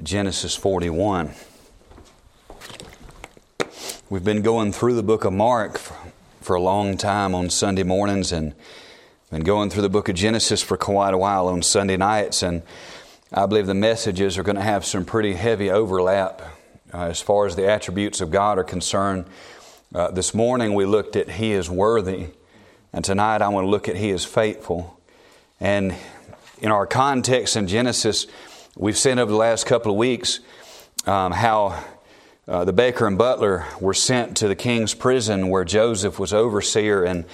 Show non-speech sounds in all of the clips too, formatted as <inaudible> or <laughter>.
Genesis 41. We've been going through the book of Mark for a long time on Sunday mornings and been going through the book of Genesis for quite a while on Sunday nights. And I believe the messages are going to have some pretty heavy overlap uh, as far as the attributes of God are concerned. Uh, this morning we looked at He is worthy, and tonight I want to look at He is faithful. And in our context in Genesis, we've seen over the last couple of weeks um, how uh, the baker and butler were sent to the king's prison where Joseph was overseer, and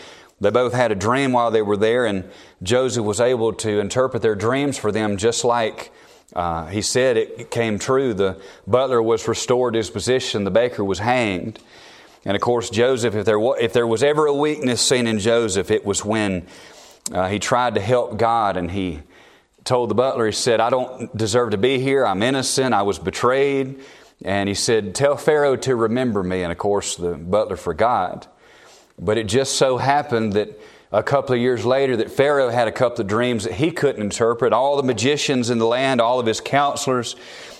they both had a dream while they were there, and Joseph was able to interpret their dreams for them just like uh, he said it came true. The butler was restored to his position, the baker was hanged. And of course, Joseph, if there, was, if there was ever a weakness seen in Joseph, it was when uh, he tried to help God and he told the butler, he said, I don't deserve to be here. I'm innocent. I was betrayed. And he said, Tell Pharaoh to remember me. And of course, the butler forgot. But it just so happened that a couple of years later that Pharaoh had a couple of dreams that he couldn't interpret. All the magicians in the land, all of his counselors,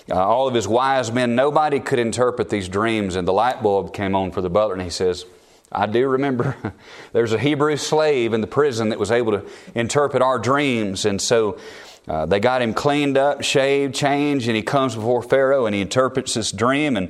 uh, all of his wise men, nobody could interpret these dreams. And the light bulb came on for the butler, and he says, I do remember <laughs> there's a Hebrew slave in the prison that was able to interpret our dreams. And so uh, they got him cleaned up, shaved, changed, and he comes before Pharaoh and he interprets this dream. And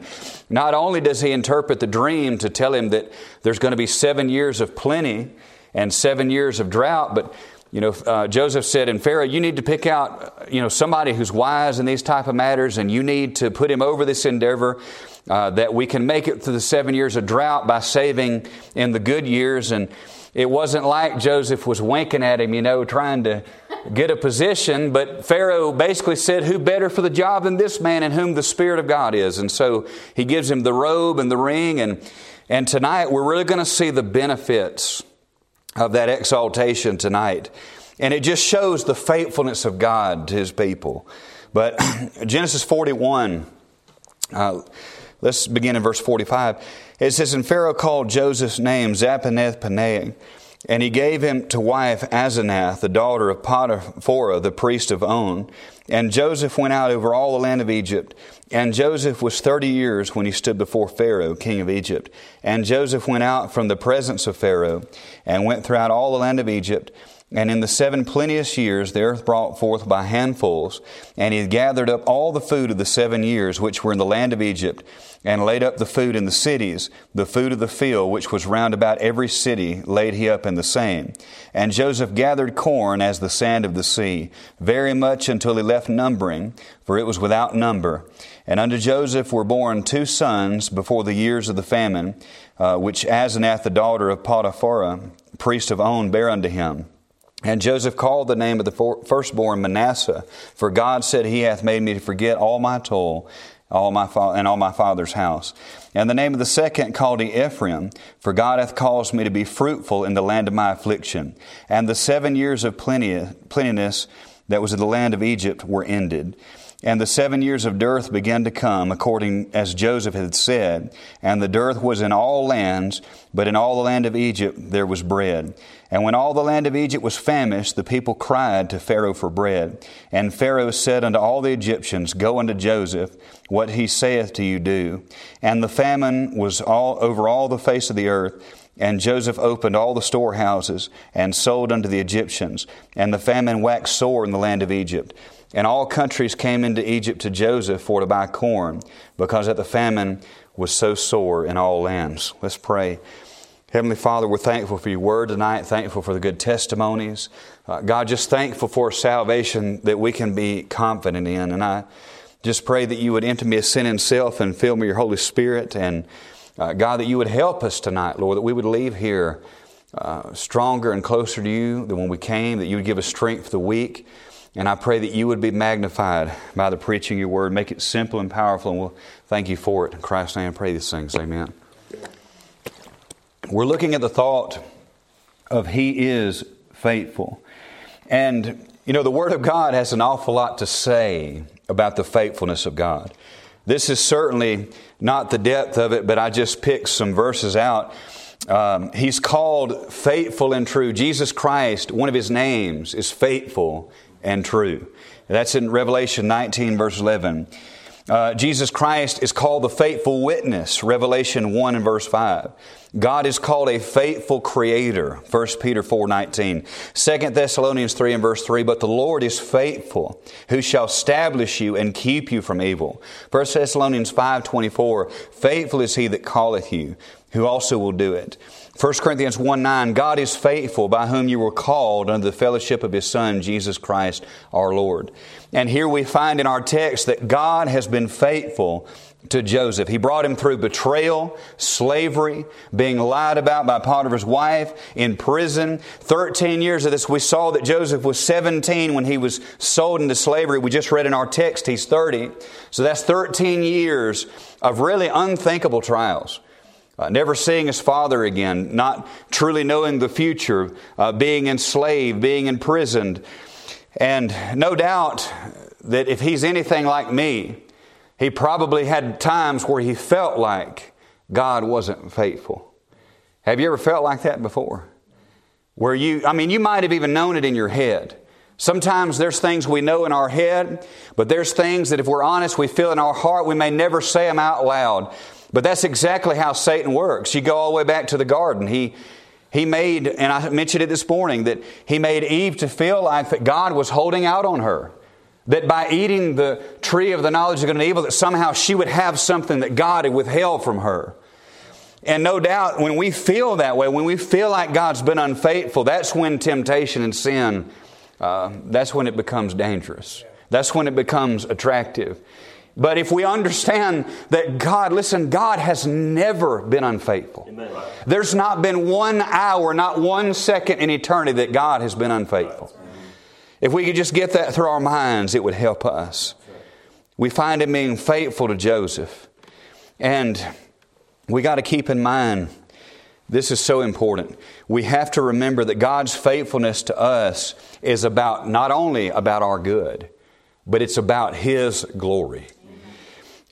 not only does he interpret the dream to tell him that there's going to be seven years of plenty and seven years of drought, but you know, uh, Joseph said, "And Pharaoh, you need to pick out, you know, somebody who's wise in these type of matters, and you need to put him over this endeavor." Uh, that we can make it through the seven years of drought by saving in the good years. And it wasn't like Joseph was winking at him, you know, trying to get a position, but Pharaoh basically said, Who better for the job than this man in whom the Spirit of God is? And so he gives him the robe and the ring. And, and tonight we're really going to see the benefits of that exaltation tonight. And it just shows the faithfulness of God to his people. But <clears throat> Genesis 41, uh, let's begin in verse 45. It says, And Pharaoh called Joseph's name Zaphenath Paneah and he gave him to wife Asenath, the daughter of Potiphar, the priest of On. And Joseph went out over all the land of Egypt. And Joseph was thirty years when he stood before Pharaoh, king of Egypt. And Joseph went out from the presence of Pharaoh, and went throughout all the land of Egypt. And in the seven plenteous years the earth brought forth by handfuls, and he gathered up all the food of the seven years which were in the land of Egypt, and laid up the food in the cities, the food of the field which was round about every city laid he up in the same. And Joseph gathered corn as the sand of the sea, very much until he left numbering, for it was without number. And unto Joseph were born two sons before the years of the famine, uh, which Asenath the daughter of Potiphar, priest of On, bare unto him. And Joseph called the name of the firstborn Manasseh, for God said, He hath made me to forget all my toil all my fa- and all my father's house. And the name of the second called he Ephraim, for God hath caused me to be fruitful in the land of my affliction. And the seven years of plenteousness that was in the land of Egypt were ended. And the seven years of dearth began to come, according as Joseph had said. And the dearth was in all lands, but in all the land of Egypt there was bread. And when all the land of Egypt was famished, the people cried to Pharaoh for bread. And Pharaoh said unto all the Egyptians, Go unto Joseph, what he saith to you do. And the famine was all over all the face of the earth. And Joseph opened all the storehouses and sold unto the Egyptians. And the famine waxed sore in the land of Egypt. And all countries came into Egypt to Joseph for to buy corn, because that the famine was so sore in all lands. Let's pray. Heavenly Father, we're thankful for your word tonight, thankful for the good testimonies. Uh, God, just thankful for salvation that we can be confident in. And I just pray that you would enter me a sin in self and fill me with your Holy Spirit. And uh, God, that you would help us tonight, Lord, that we would leave here uh, stronger and closer to you than when we came, that you would give us strength for the week. And I pray that you would be magnified by the preaching of your word. Make it simple and powerful, and we'll thank you for it. In Christ's name, I pray these things. Amen. We're looking at the thought of He is faithful. And, you know, the Word of God has an awful lot to say about the faithfulness of God. This is certainly not the depth of it, but I just picked some verses out. Um, he's called faithful and true. Jesus Christ, one of his names is faithful and true. That's in Revelation 19, verse 11. Uh, Jesus Christ is called the faithful witness, Revelation 1 and verse 5. God is called a faithful creator, 1 Peter 4 19. 2 Thessalonians 3 and verse 3, but the Lord is faithful, who shall establish you and keep you from evil. 1 Thessalonians 5 24, faithful is he that calleth you, who also will do it. 1 Corinthians 1 9, God is faithful by whom you were called under the fellowship of His Son, Jesus Christ our Lord. And here we find in our text that God has been faithful to Joseph. He brought him through betrayal, slavery, being lied about by Potiphar's wife, in prison. 13 years of this. We saw that Joseph was 17 when he was sold into slavery. We just read in our text he's 30. So that's 13 years of really unthinkable trials. Uh, never seeing his father again, not truly knowing the future, uh, being enslaved, being imprisoned. And no doubt that if he's anything like me, he probably had times where he felt like God wasn't faithful. Have you ever felt like that before? Where you, I mean, you might have even known it in your head. Sometimes there's things we know in our head, but there's things that if we're honest, we feel in our heart, we may never say them out loud. But that's exactly how Satan works. You go all the way back to the garden. He, he made, and I mentioned it this morning, that he made Eve to feel like that God was holding out on her. That by eating the tree of the knowledge of good and evil, that somehow she would have something that God had withheld from her. And no doubt, when we feel that way, when we feel like God's been unfaithful, that's when temptation and sin, uh, that's when it becomes dangerous. That's when it becomes attractive. But if we understand that God, listen, God has never been unfaithful. Amen. There's not been one hour, not one second in eternity that God has been unfaithful. If we could just get that through our minds, it would help us. We find him being faithful to Joseph. And we got to keep in mind this is so important. We have to remember that God's faithfulness to us is about not only about our good, but it's about his glory.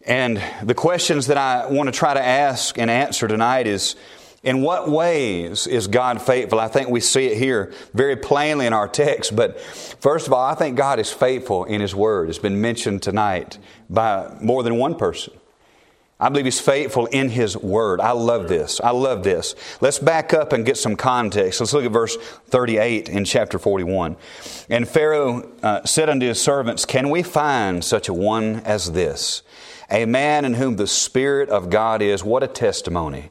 And the questions that I want to try to ask and answer tonight is in what ways is God faithful? I think we see it here very plainly in our text, but first of all, I think God is faithful in His Word. It's been mentioned tonight by more than one person. I believe He's faithful in His Word. I love this. I love this. Let's back up and get some context. Let's look at verse 38 in chapter 41. And Pharaoh uh, said unto his servants, Can we find such a one as this? a man in whom the Spirit of God is. What a testimony.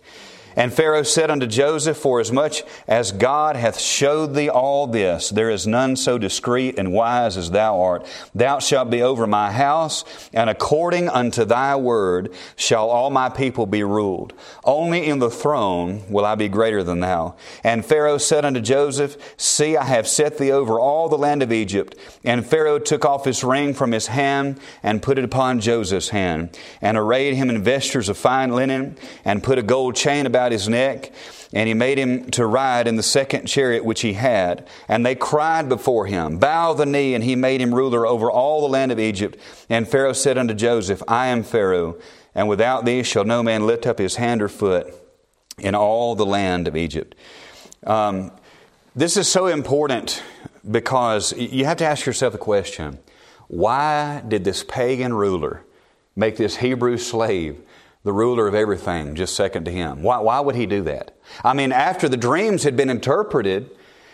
And Pharaoh said unto Joseph, Forasmuch as God hath showed thee all this, there is none so discreet and wise as thou art. Thou shalt be over my house, and according unto thy word shall all my people be ruled. Only in the throne will I be greater than thou. And Pharaoh said unto Joseph, See, I have set thee over all the land of Egypt. And Pharaoh took off his ring from his hand and put it upon Joseph's hand, and arrayed him in vestures of fine linen, and put a gold chain about about his neck, and he made him to ride in the second chariot which he had. And they cried before him, Bow the knee, and he made him ruler over all the land of Egypt. And Pharaoh said unto Joseph, I am Pharaoh, and without thee shall no man lift up his hand or foot in all the land of Egypt. Um, this is so important because you have to ask yourself a question why did this pagan ruler make this Hebrew slave the ruler of everything, just second to him. Why, why would he do that? I mean, after the dreams had been interpreted,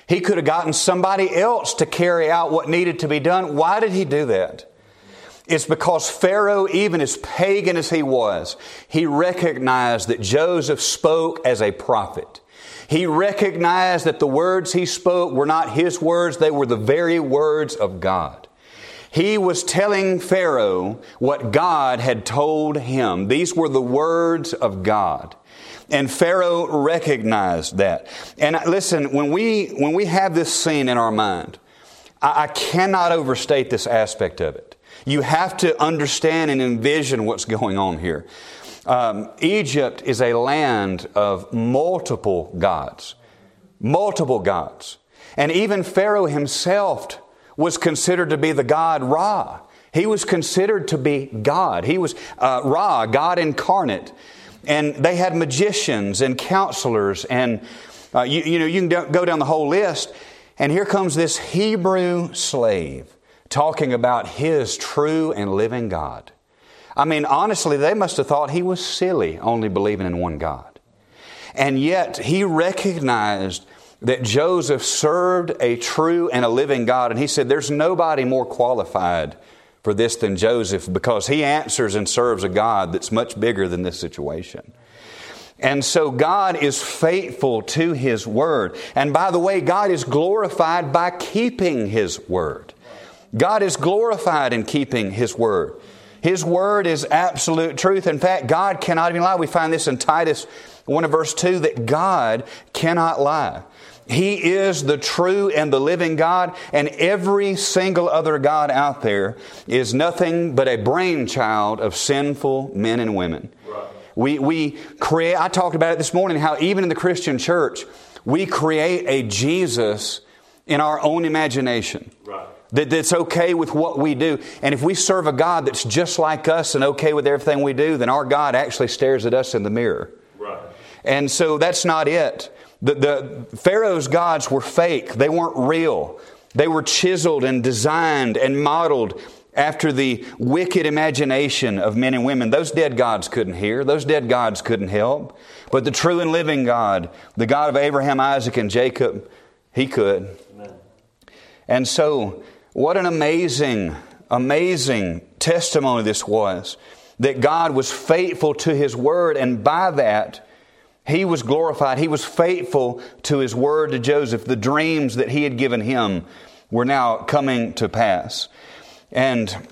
he could have gotten somebody else to carry out what needed to be done. Why did he do that? It's because Pharaoh, even as pagan as he was, he recognized that Joseph spoke as a prophet. He recognized that the words he spoke were not his words, they were the very words of God. He was telling Pharaoh what God had told him. These were the words of God. And Pharaoh recognized that. And listen, when we, when we have this scene in our mind, I, I cannot overstate this aspect of it. You have to understand and envision what's going on here. Um, Egypt is a land of multiple gods, multiple gods. And even Pharaoh himself was considered to be the god Ra. He was considered to be God. He was uh, Ra, God incarnate. And they had magicians and counselors, and uh, you, you know, you can go down the whole list. And here comes this Hebrew slave talking about his true and living God. I mean, honestly, they must have thought he was silly, only believing in one God. And yet, he recognized that Joseph served a true and a living God. And he said, There's nobody more qualified for this than Joseph because he answers and serves a God that's much bigger than this situation. And so God is faithful to His Word. And by the way, God is glorified by keeping His Word. God is glorified in keeping His Word. His Word is absolute truth. In fact, God cannot even lie. We find this in Titus 1 verse 2 that God cannot lie. He is the true and the living God, and every single other God out there is nothing but a brainchild of sinful men and women. Right. We, we create, I talked about it this morning, how even in the Christian church, we create a Jesus in our own imagination. Right. That, that's okay with what we do. And if we serve a God that's just like us and okay with everything we do, then our God actually stares at us in the mirror. Right. And so that's not it. The, the Pharaoh's gods were fake, they weren't real. They were chiseled and designed and modeled after the wicked imagination of men and women. Those dead gods couldn't hear, those dead gods couldn't help. But the true and living God, the God of Abraham, Isaac, and Jacob, he could. And so, what an amazing, amazing testimony this was that God was faithful to his word, and by that, he was glorified. He was faithful to his word to Joseph. The dreams that he had given him were now coming to pass. And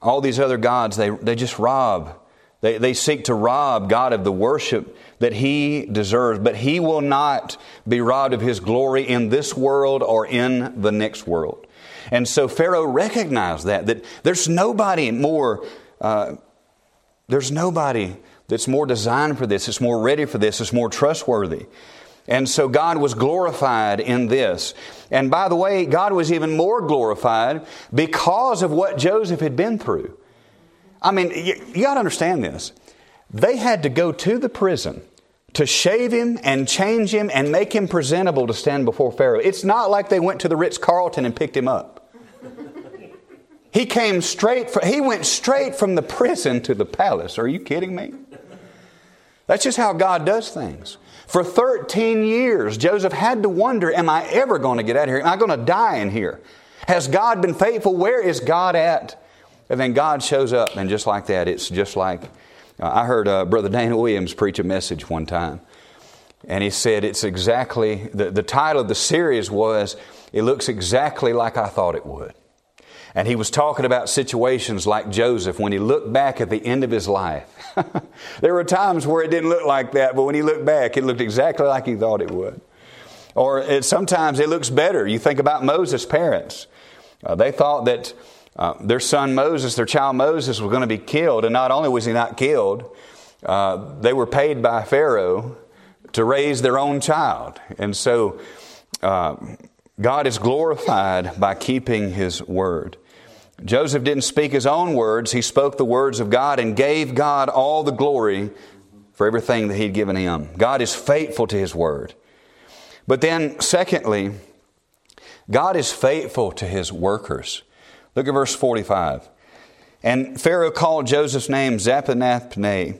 all these other gods, they, they just rob. They, they seek to rob God of the worship that he deserves, but he will not be robbed of his glory in this world or in the next world. And so Pharaoh recognized that, that there's nobody more, uh, there's nobody that's more designed for this, it's more ready for this, it's more trustworthy. And so God was glorified in this. And by the way, God was even more glorified because of what Joseph had been through. I mean, you, you got to understand this. They had to go to the prison to shave him and change him and make him presentable to stand before Pharaoh. It's not like they went to the Ritz Carlton and picked him up. He came straight he went straight from the prison to the palace. Are you kidding me? That's just how God does things. For 13 years, Joseph had to wonder Am I ever going to get out of here? Am I going to die in here? Has God been faithful? Where is God at? And then God shows up, and just like that, it's just like uh, I heard uh, Brother Dana Williams preach a message one time. And he said, It's exactly, the, the title of the series was, It Looks Exactly Like I Thought It Would. And he was talking about situations like Joseph when he looked back at the end of his life. <laughs> there were times where it didn't look like that, but when he looked back, it looked exactly like he thought it would. Or it, sometimes it looks better. You think about Moses' parents. Uh, they thought that uh, their son Moses, their child Moses, was going to be killed. And not only was he not killed, uh, they were paid by Pharaoh to raise their own child. And so uh, God is glorified by keeping his word. Joseph didn't speak his own words, he spoke the words of God and gave God all the glory for everything that he'd given him. God is faithful to his word. But then, secondly, God is faithful to his workers. Look at verse 45. And Pharaoh called Joseph's name Zaphenath-Paneah,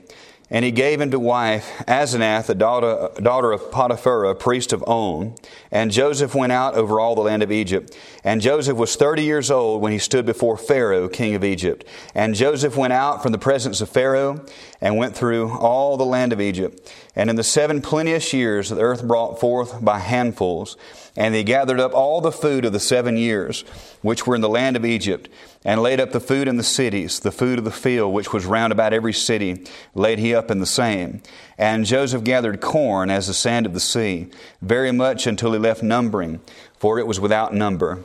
and he gave him to wife Asenath, the daughter, daughter of Potiphar, a priest of On. And Joseph went out over all the land of Egypt. And Joseph was thirty years old when he stood before Pharaoh, king of Egypt. And Joseph went out from the presence of Pharaoh and went through all the land of Egypt. And in the seven plenteous years the earth brought forth by handfuls. And he gathered up all the food of the seven years which were in the land of Egypt, and laid up the food in the cities, the food of the field, which was round about every city, laid he up in the same. And Joseph gathered corn as the sand of the sea, very much until he left numbering, for it was without number.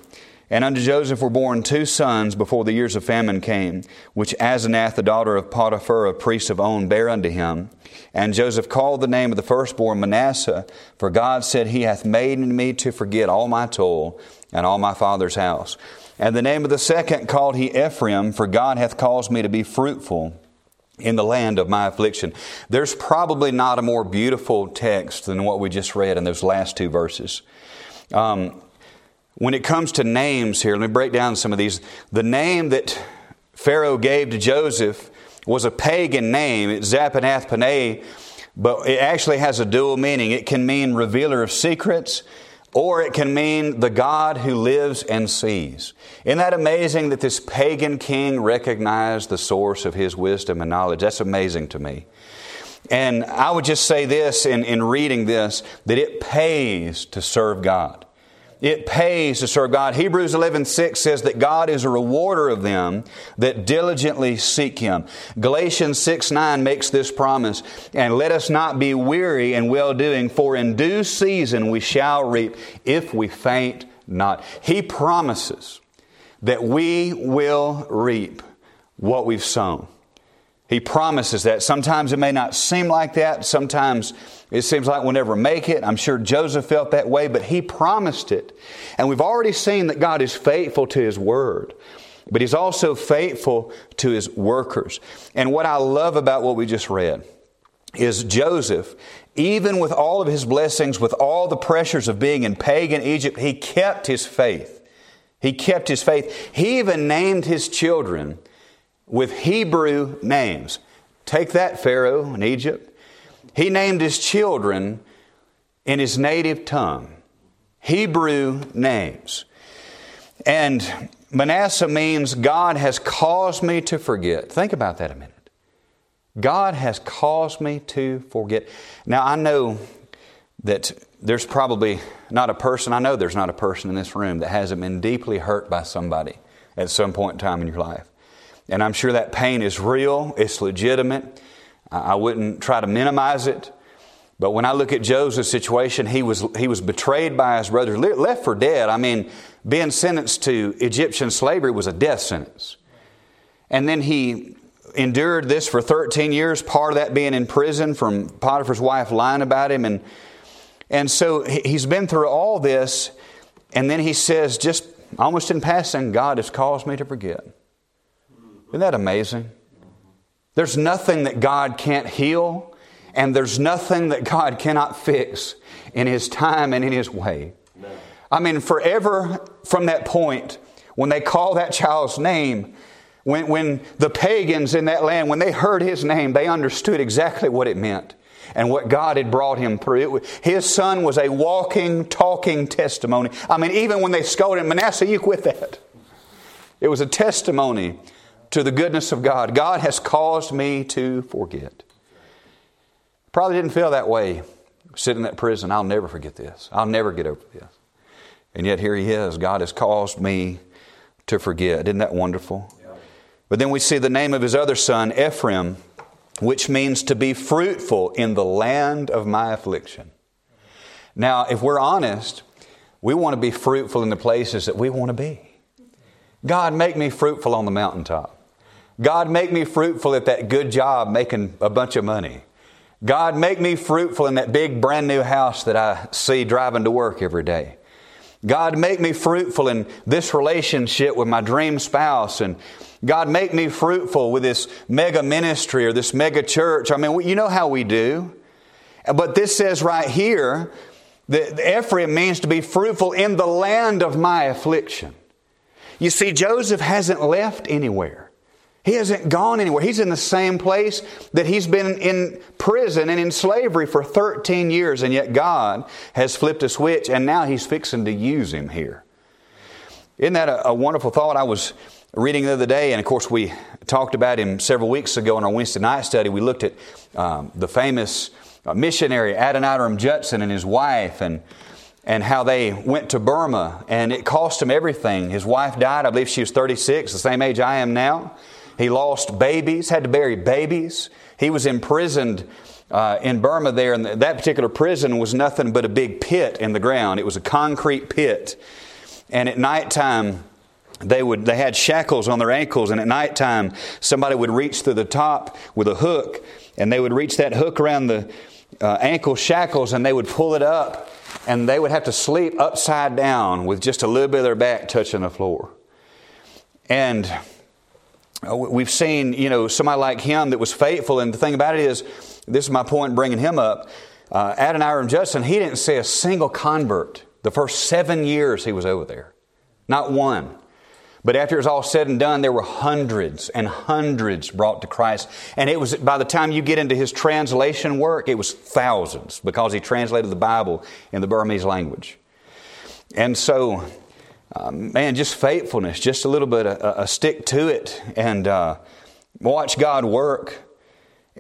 And unto Joseph were born two sons before the years of famine came, which Asenath, the daughter of Potiphar, a priest of On, bare unto him. And Joseph called the name of the firstborn Manasseh, for God said, He hath made me to forget all my toil and all my father's house. And the name of the second called he Ephraim, for God hath caused me to be fruitful in the land of my affliction. There's probably not a more beautiful text than what we just read in those last two verses. Um, when it comes to names here, let me break down some of these. The name that Pharaoh gave to Joseph was a pagan name. It's Zaphenath Paneah, but it actually has a dual meaning. It can mean revealer of secrets, or it can mean the God who lives and sees. Isn't that amazing that this pagan king recognized the source of his wisdom and knowledge? That's amazing to me. And I would just say this in, in reading this that it pays to serve God. It pays to serve God. Hebrews 11 6 says that God is a rewarder of them that diligently seek Him. Galatians 6 9 makes this promise, and let us not be weary in well doing, for in due season we shall reap if we faint not. He promises that we will reap what we've sown. He promises that. Sometimes it may not seem like that. Sometimes it seems like we'll never make it. I'm sure Joseph felt that way, but he promised it. And we've already seen that God is faithful to his word, but he's also faithful to his workers. And what I love about what we just read is Joseph, even with all of his blessings, with all the pressures of being in pagan Egypt, he kept his faith. He kept his faith. He even named his children with Hebrew names. Take that, Pharaoh in Egypt. He named his children in his native tongue, Hebrew names. And Manasseh means God has caused me to forget. Think about that a minute. God has caused me to forget. Now, I know that there's probably not a person, I know there's not a person in this room that hasn't been deeply hurt by somebody at some point in time in your life. And I'm sure that pain is real, it's legitimate. I wouldn't try to minimize it. But when I look at Joseph's situation, he was, he was betrayed by his brothers, left for dead. I mean, being sentenced to Egyptian slavery was a death sentence. And then he endured this for 13 years, part of that being in prison from Potiphar's wife lying about him. And, and so he's been through all this. And then he says, just almost in passing, God has caused me to forget. Isn't that amazing? There's nothing that God can't heal, and there's nothing that God cannot fix in His time and in His way. I mean, forever from that point, when they call that child's name, when, when the pagans in that land, when they heard his name, they understood exactly what it meant and what God had brought him through. his son was a walking, talking testimony. I mean, even when they scolded him, Manasseh, you quit that. It was a testimony to the goodness of God. God has caused me to forget. Probably didn't feel that way sitting in that prison. I'll never forget this. I'll never get over this. And yet here he is. God has caused me to forget. Isn't that wonderful? But then we see the name of his other son, Ephraim, which means to be fruitful in the land of my affliction. Now, if we're honest, we want to be fruitful in the places that we want to be. God, make me fruitful on the mountaintop. God, make me fruitful at that good job making a bunch of money. God, make me fruitful in that big brand new house that I see driving to work every day. God, make me fruitful in this relationship with my dream spouse. And God, make me fruitful with this mega ministry or this mega church. I mean, you know how we do. But this says right here that Ephraim means to be fruitful in the land of my affliction. You see, Joseph hasn't left anywhere. He hasn't gone anywhere. He's in the same place that he's been in prison and in slavery for 13 years, and yet God has flipped a switch and now he's fixing to use him here. Isn't that a, a wonderful thought? I was reading the other day, and of course, we talked about him several weeks ago in our Wednesday night study. We looked at um, the famous uh, missionary Adoniram Judson and his wife, and and how they went to Burma, and it cost him everything. His wife died, I believe she was 36, the same age I am now. He lost babies, had to bury babies. He was imprisoned uh, in Burma there, and that particular prison was nothing but a big pit in the ground. It was a concrete pit. And at nighttime, they would they had shackles on their ankles, and at nighttime, somebody would reach through the top with a hook, and they would reach that hook around the uh, ankle shackles, and they would pull it up, and they would have to sleep upside down with just a little bit of their back touching the floor. And we've seen, you know, somebody like him that was faithful, and the thing about it is, this is my point bringing him up. Uh, Adoniram Judson, he didn't see a single convert the first seven years he was over there. Not one. But after it was all said and done, there were hundreds and hundreds brought to Christ. And it was, by the time you get into his translation work, it was thousands because he translated the Bible in the Burmese language. And so, man, just faithfulness, just a little bit, a, a stick to it, and uh, watch God work.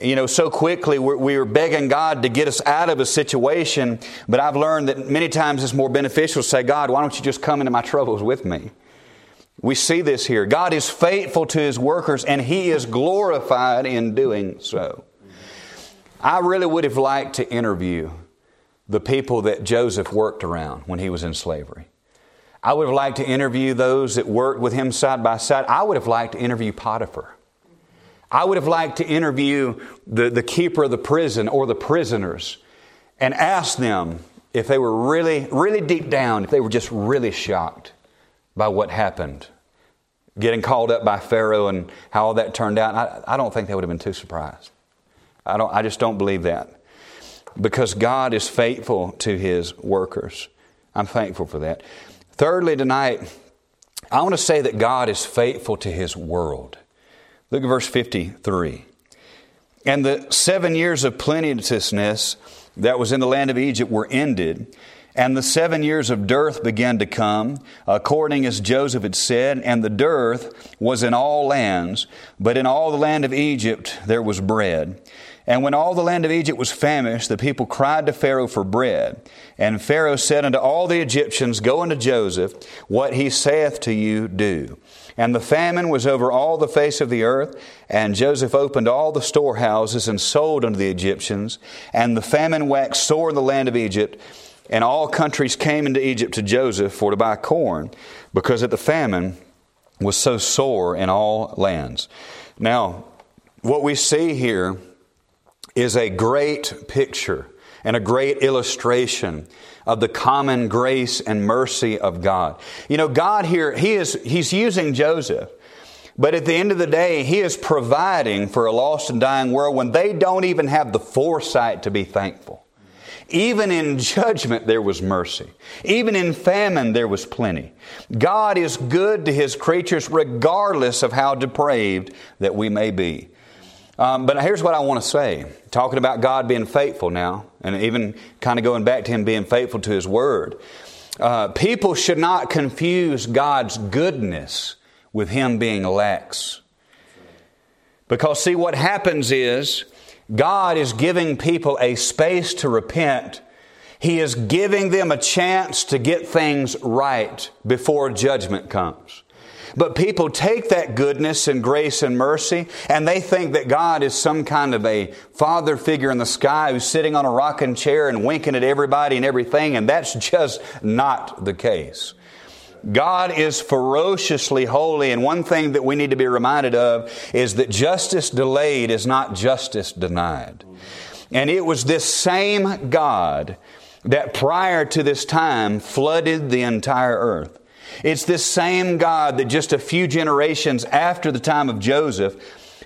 You know, so quickly we're, we're begging God to get us out of a situation, but I've learned that many times it's more beneficial to say, God, why don't you just come into my troubles with me? We see this here. God is faithful to his workers and he is glorified in doing so. I really would have liked to interview the people that Joseph worked around when he was in slavery. I would have liked to interview those that worked with him side by side. I would have liked to interview Potiphar. I would have liked to interview the, the keeper of the prison or the prisoners and ask them if they were really, really deep down, if they were just really shocked by what happened. Getting called up by Pharaoh and how all that turned out, I, I don't think they would have been too surprised. I, don't, I just don't believe that. Because God is faithful to His workers. I'm thankful for that. Thirdly, tonight, I want to say that God is faithful to His world. Look at verse 53. And the seven years of plenteousness that was in the land of Egypt were ended, and the seven years of dearth began to come, according as Joseph had said, and the dearth was in all lands, but in all the land of Egypt there was bread. And when all the land of Egypt was famished, the people cried to Pharaoh for bread. And Pharaoh said unto all the Egyptians, Go unto Joseph, what he saith to you, do. And the famine was over all the face of the earth, and Joseph opened all the storehouses and sold unto the Egyptians. And the famine waxed sore in the land of Egypt, and all countries came into Egypt to Joseph for to buy corn, because that the famine was so sore in all lands. Now, what we see here is a great picture and a great illustration of the common grace and mercy of God. You know, God here, He is, He's using Joseph. But at the end of the day, He is providing for a lost and dying world when they don't even have the foresight to be thankful. Even in judgment, there was mercy. Even in famine, there was plenty. God is good to His creatures regardless of how depraved that we may be. Um, but here's what I want to say talking about God being faithful now, and even kind of going back to Him being faithful to His Word. Uh, people should not confuse God's goodness with Him being lax. Because, see, what happens is God is giving people a space to repent. He is giving them a chance to get things right before judgment comes. But people take that goodness and grace and mercy and they think that God is some kind of a father figure in the sky who's sitting on a rocking chair and winking at everybody and everything, and that's just not the case. God is ferociously holy, and one thing that we need to be reminded of is that justice delayed is not justice denied. And it was this same God that prior to this time flooded the entire earth. It's this same God that just a few generations after the time of Joseph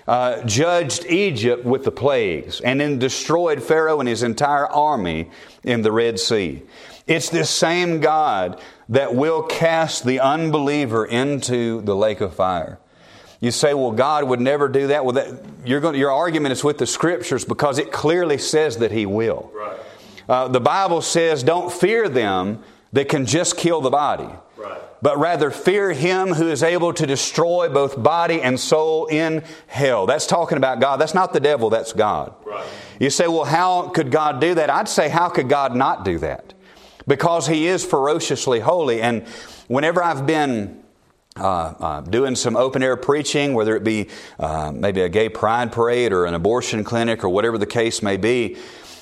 uh, judged Egypt with the plagues and then destroyed Pharaoh and his entire army in the Red Sea. It's this same God that will cast the unbeliever into the lake of fire. You say, well, God would never do that. Well, that, going, your argument is with the scriptures because it clearly says that He will. Right. Uh, the Bible says, don't fear them that can just kill the body but rather fear him who is able to destroy both body and soul in hell. That's talking about God. That's not the devil, that's God. Right. You say, well, how could God do that? I'd say, how could God not do that? Because he is ferociously holy. And whenever I've been uh, uh, doing some open air preaching, whether it be uh, maybe a gay pride parade or an abortion clinic or whatever the case may be,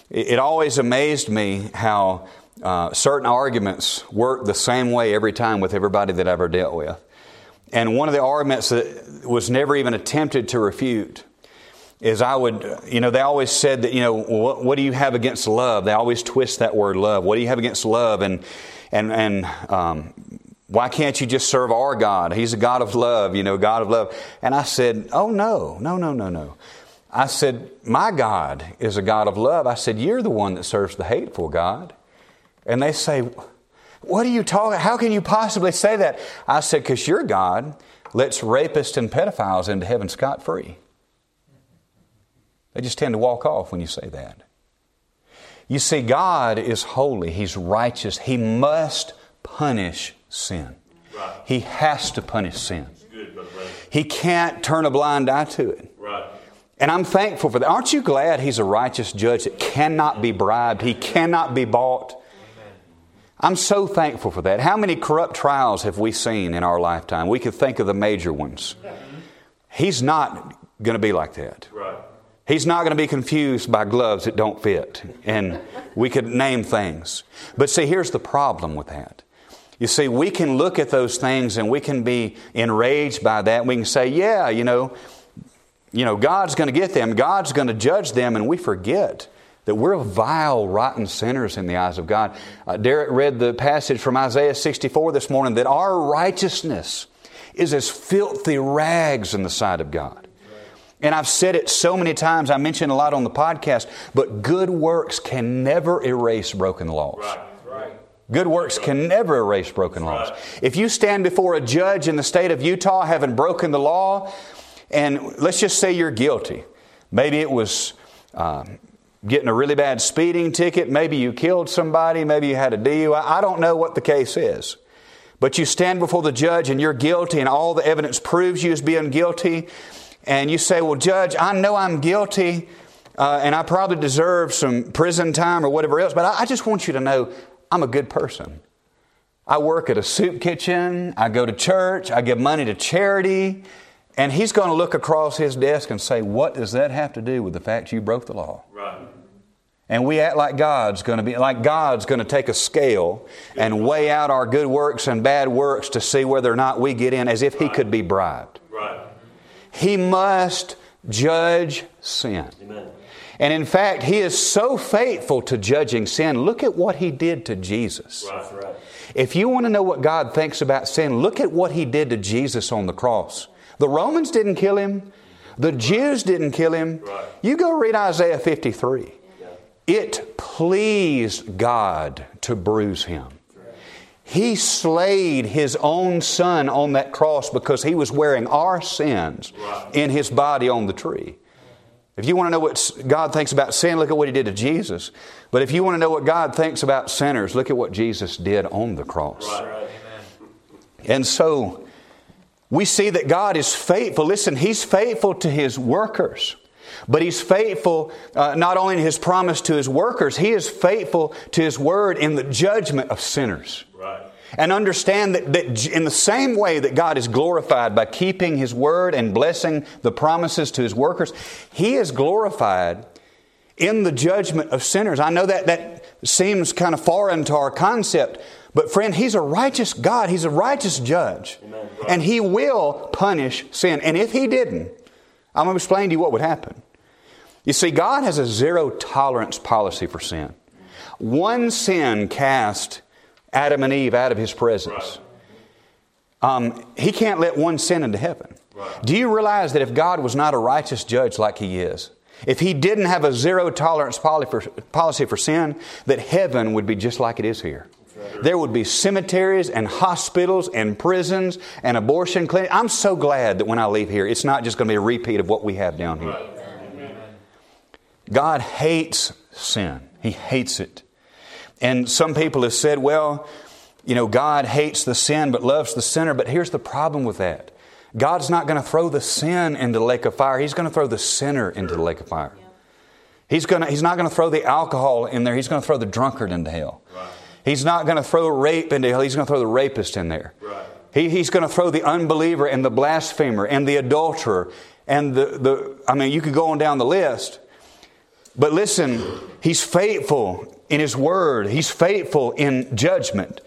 it, it always amazed me how uh, certain arguments work the same way every time with everybody that I ever dealt with. And one of the arguments that was never even attempted to refute is I would, you know, they always said that, you know, what, what do you have against love? They always twist that word love. What do you have against love? And, and, and, um, why can't you just serve our God? He's a God of love, you know, God of love. And I said, Oh, no, no, no, no, no. I said, My God is a God of love. I said, You're the one that serves the hateful God. And they say, What are you talking? How can you possibly say that? I said, Because your God lets rapists and pedophiles into heaven scot free. They just tend to walk off when you say that. You see, God is holy, He's righteous. He must punish sin. Right. He has to punish sin. Good, he can't turn a blind eye to it. Right. And I'm thankful for that. Aren't you glad He's a righteous judge that cannot be bribed? He cannot be bought. I'm so thankful for that. How many corrupt trials have we seen in our lifetime? We could think of the major ones. He's not going to be like that. Right. He's not going to be confused by gloves that don't fit. And we could name things. But see, here's the problem with that. You see, we can look at those things and we can be enraged by that. We can say, yeah, you know, you know, God's going to get them. God's going to judge them. And we forget that we're vile, rotten sinners in the eyes of God. Uh, Derek read the passage from Isaiah 64 this morning that our righteousness is as filthy rags in the sight of God. And I've said it so many times, I mentioned a lot on the podcast, but good works can never erase broken laws. Right. Good works can never erase broken laws. If you stand before a judge in the state of Utah having broken the law, and let's just say you're guilty, maybe it was um, getting a really bad speeding ticket. Maybe you killed somebody. Maybe you had a DUI. I don't know what the case is. But you stand before the judge and you're guilty, and all the evidence proves you as being guilty. And you say, Well, Judge, I know I'm guilty, uh, and I probably deserve some prison time or whatever else, but I, I just want you to know I'm a good person. I work at a soup kitchen, I go to church, I give money to charity. And he's going to look across his desk and say, What does that have to do with the fact you broke the law? Right. And we act like God's going to be like God's going to take a scale and weigh out our good works and bad works to see whether or not we get in as if he could be bribed. Right. He must judge sin. Amen. And in fact, he is so faithful to judging sin. Look at what he did to Jesus. Right. If you want to know what God thinks about sin, look at what he did to Jesus on the cross. The Romans didn't kill him. The Jews didn't kill him. You go read Isaiah 53. It pleased God to bruise him. He slayed his own son on that cross because he was wearing our sins in his body on the tree. If you want to know what God thinks about sin, look at what he did to Jesus. But if you want to know what God thinks about sinners, look at what Jesus did on the cross. Right. And so, we see that God is faithful. Listen, He's faithful to His workers. But he's faithful uh, not only in his promise to his workers, he is faithful to his word in the judgment of sinners. Right. And understand that, that in the same way that God is glorified by keeping his word and blessing the promises to his workers, he is glorified in the judgment of sinners. I know that that seems kind of foreign to our concept, but friend, He's a righteous God. He's a righteous judge. Amen. And He will punish sin. And if He didn't, I'm going to explain to you what would happen. You see, God has a zero tolerance policy for sin. One sin cast Adam and Eve out of His presence. Um, he can't let one sin into heaven. Right. Do you realize that if God was not a righteous judge like He is, if He didn't have a zero tolerance policy for sin, that heaven would be just like it is here? There would be cemeteries and hospitals and prisons and abortion clinics. I'm so glad that when I leave here, it's not just going to be a repeat of what we have down here. God hates sin, He hates it. And some people have said, well, you know, God hates the sin but loves the sinner. But here's the problem with that God's not going to throw the sin into the lake of fire, He's going to throw the sinner into the lake of fire. He's, gonna, he's not going to throw the alcohol in there, He's going to throw the drunkard into hell. Right. He's not going to throw rape into hell. He's going to throw the rapist in there. Right. He, he's going to throw the unbeliever and the blasphemer and the adulterer and the, the, I mean, you could go on down the list. But listen, he's faithful in his word. He's faithful in judgment.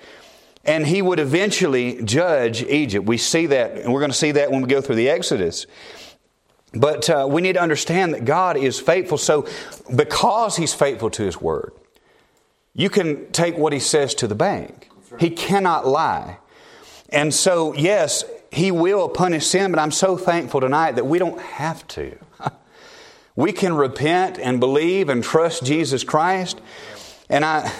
And he would eventually judge Egypt. We see that, and we're going to see that when we go through the Exodus. But uh, we need to understand that God is faithful. So, because he's faithful to his word, you can take what he says to the bank. He cannot lie. And so, yes, he will punish sin, but I'm so thankful tonight that we don't have to. <laughs> we can repent and believe and trust Jesus Christ. And I,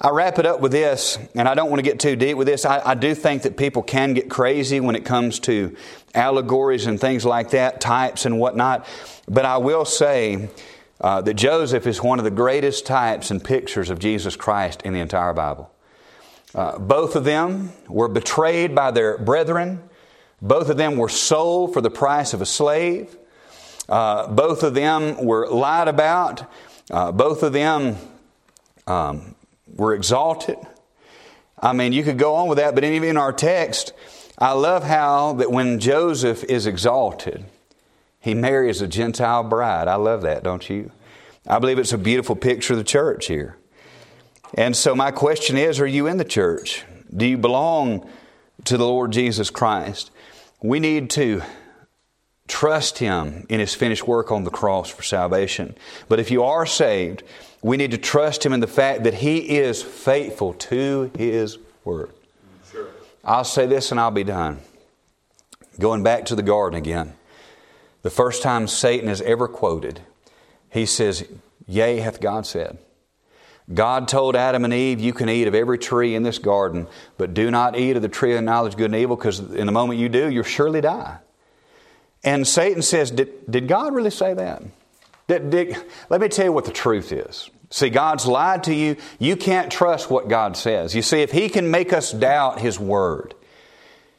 I wrap it up with this, and I don't want to get too deep with this. I, I, do think that people can get crazy when it comes to allegories and things like that, types and whatnot. But I will say uh, that Joseph is one of the greatest types and pictures of Jesus Christ in the entire Bible. Uh, both of them were betrayed by their brethren. Both of them were sold for the price of a slave. Uh, both of them were lied about. Uh, both of them um, were exalted. I mean, you could go on with that, but even in our text, I love how that when Joseph is exalted, he marries a Gentile bride. I love that, don't you? I believe it's a beautiful picture of the church here. And so, my question is Are you in the church? Do you belong to the Lord Jesus Christ? We need to trust Him in His finished work on the cross for salvation. But if you are saved, we need to trust Him in the fact that He is faithful to His Word. Sure. I'll say this and I'll be done. Going back to the garden again, the first time Satan is ever quoted, he says, Yea, hath God said. God told Adam and Eve, You can eat of every tree in this garden, but do not eat of the tree of knowledge of good and evil, because in the moment you do, you'll surely die. And Satan says, Did, did God really say that? Did, did, let me tell you what the truth is. See, God's lied to you. You can't trust what God says. You see, if He can make us doubt His Word,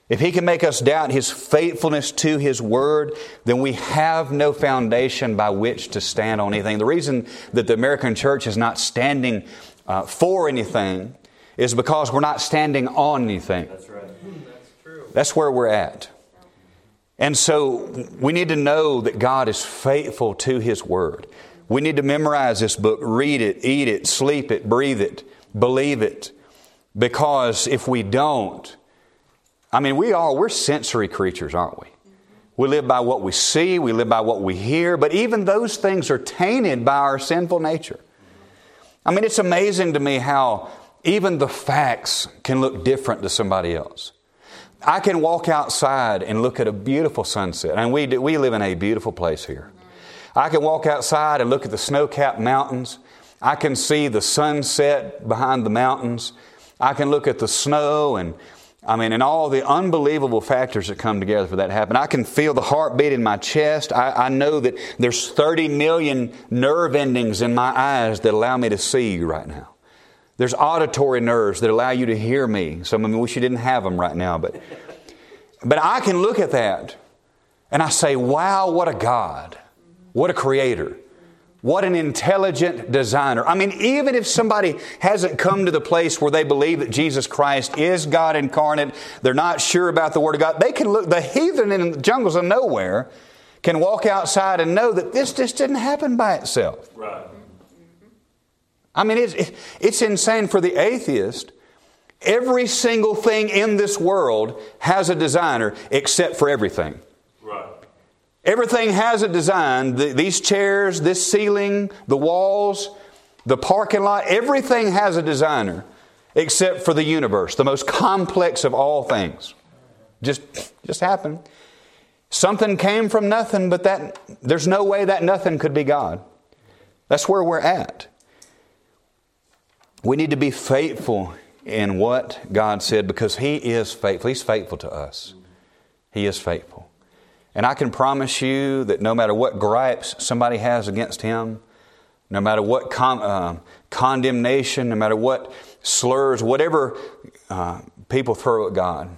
if He can make us doubt His faithfulness to His Word, then we have no foundation by which to stand on anything. The reason that the American church is not standing uh, for anything is because we're not standing on anything. That's right. That's true. That's where we're at. And so we need to know that God is faithful to His Word. We need to memorize this book, read it, eat it, sleep it, breathe it, believe it. Because if we don't, I mean, we are, we're sensory creatures, aren't we? We live by what we see, we live by what we hear, but even those things are tainted by our sinful nature. I mean, it's amazing to me how even the facts can look different to somebody else. I can walk outside and look at a beautiful sunset, and we, do, we live in a beautiful place here. I can walk outside and look at the snow capped mountains. I can see the sunset behind the mountains. I can look at the snow and I mean, and all the unbelievable factors that come together for that to happen. I can feel the heartbeat in my chest. I, I, know that there's 30 million nerve endings in my eyes that allow me to see you right now. There's auditory nerves that allow you to hear me. Some of me wish you didn't have them right now, but, but I can look at that and I say, wow, what a God. What a creator. What an intelligent designer. I mean, even if somebody hasn't come to the place where they believe that Jesus Christ is God incarnate, they're not sure about the Word of God, they can look, the heathen in the jungles of nowhere can walk outside and know that this just didn't happen by itself. Right. I mean, it's, it's insane for the atheist. Every single thing in this world has a designer except for everything. Everything has a design. The, these chairs, this ceiling, the walls, the parking lot, everything has a designer except for the universe, the most complex of all things. Just, just happened. Something came from nothing, but that there's no way that nothing could be God. That's where we're at. We need to be faithful in what God said because He is faithful. He's faithful to us. He is faithful. And I can promise you that no matter what gripes somebody has against him, no matter what con- uh, condemnation, no matter what slurs, whatever uh, people throw at God,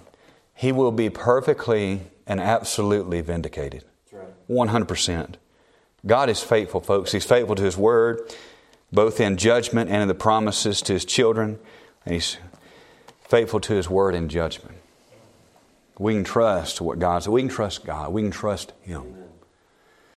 he will be perfectly and absolutely vindicated. Right. 100%. God is faithful, folks. He's faithful to His Word, both in judgment and in the promises to His children. And He's faithful to His Word in judgment. We can trust what God said. We can trust God. We can trust Him.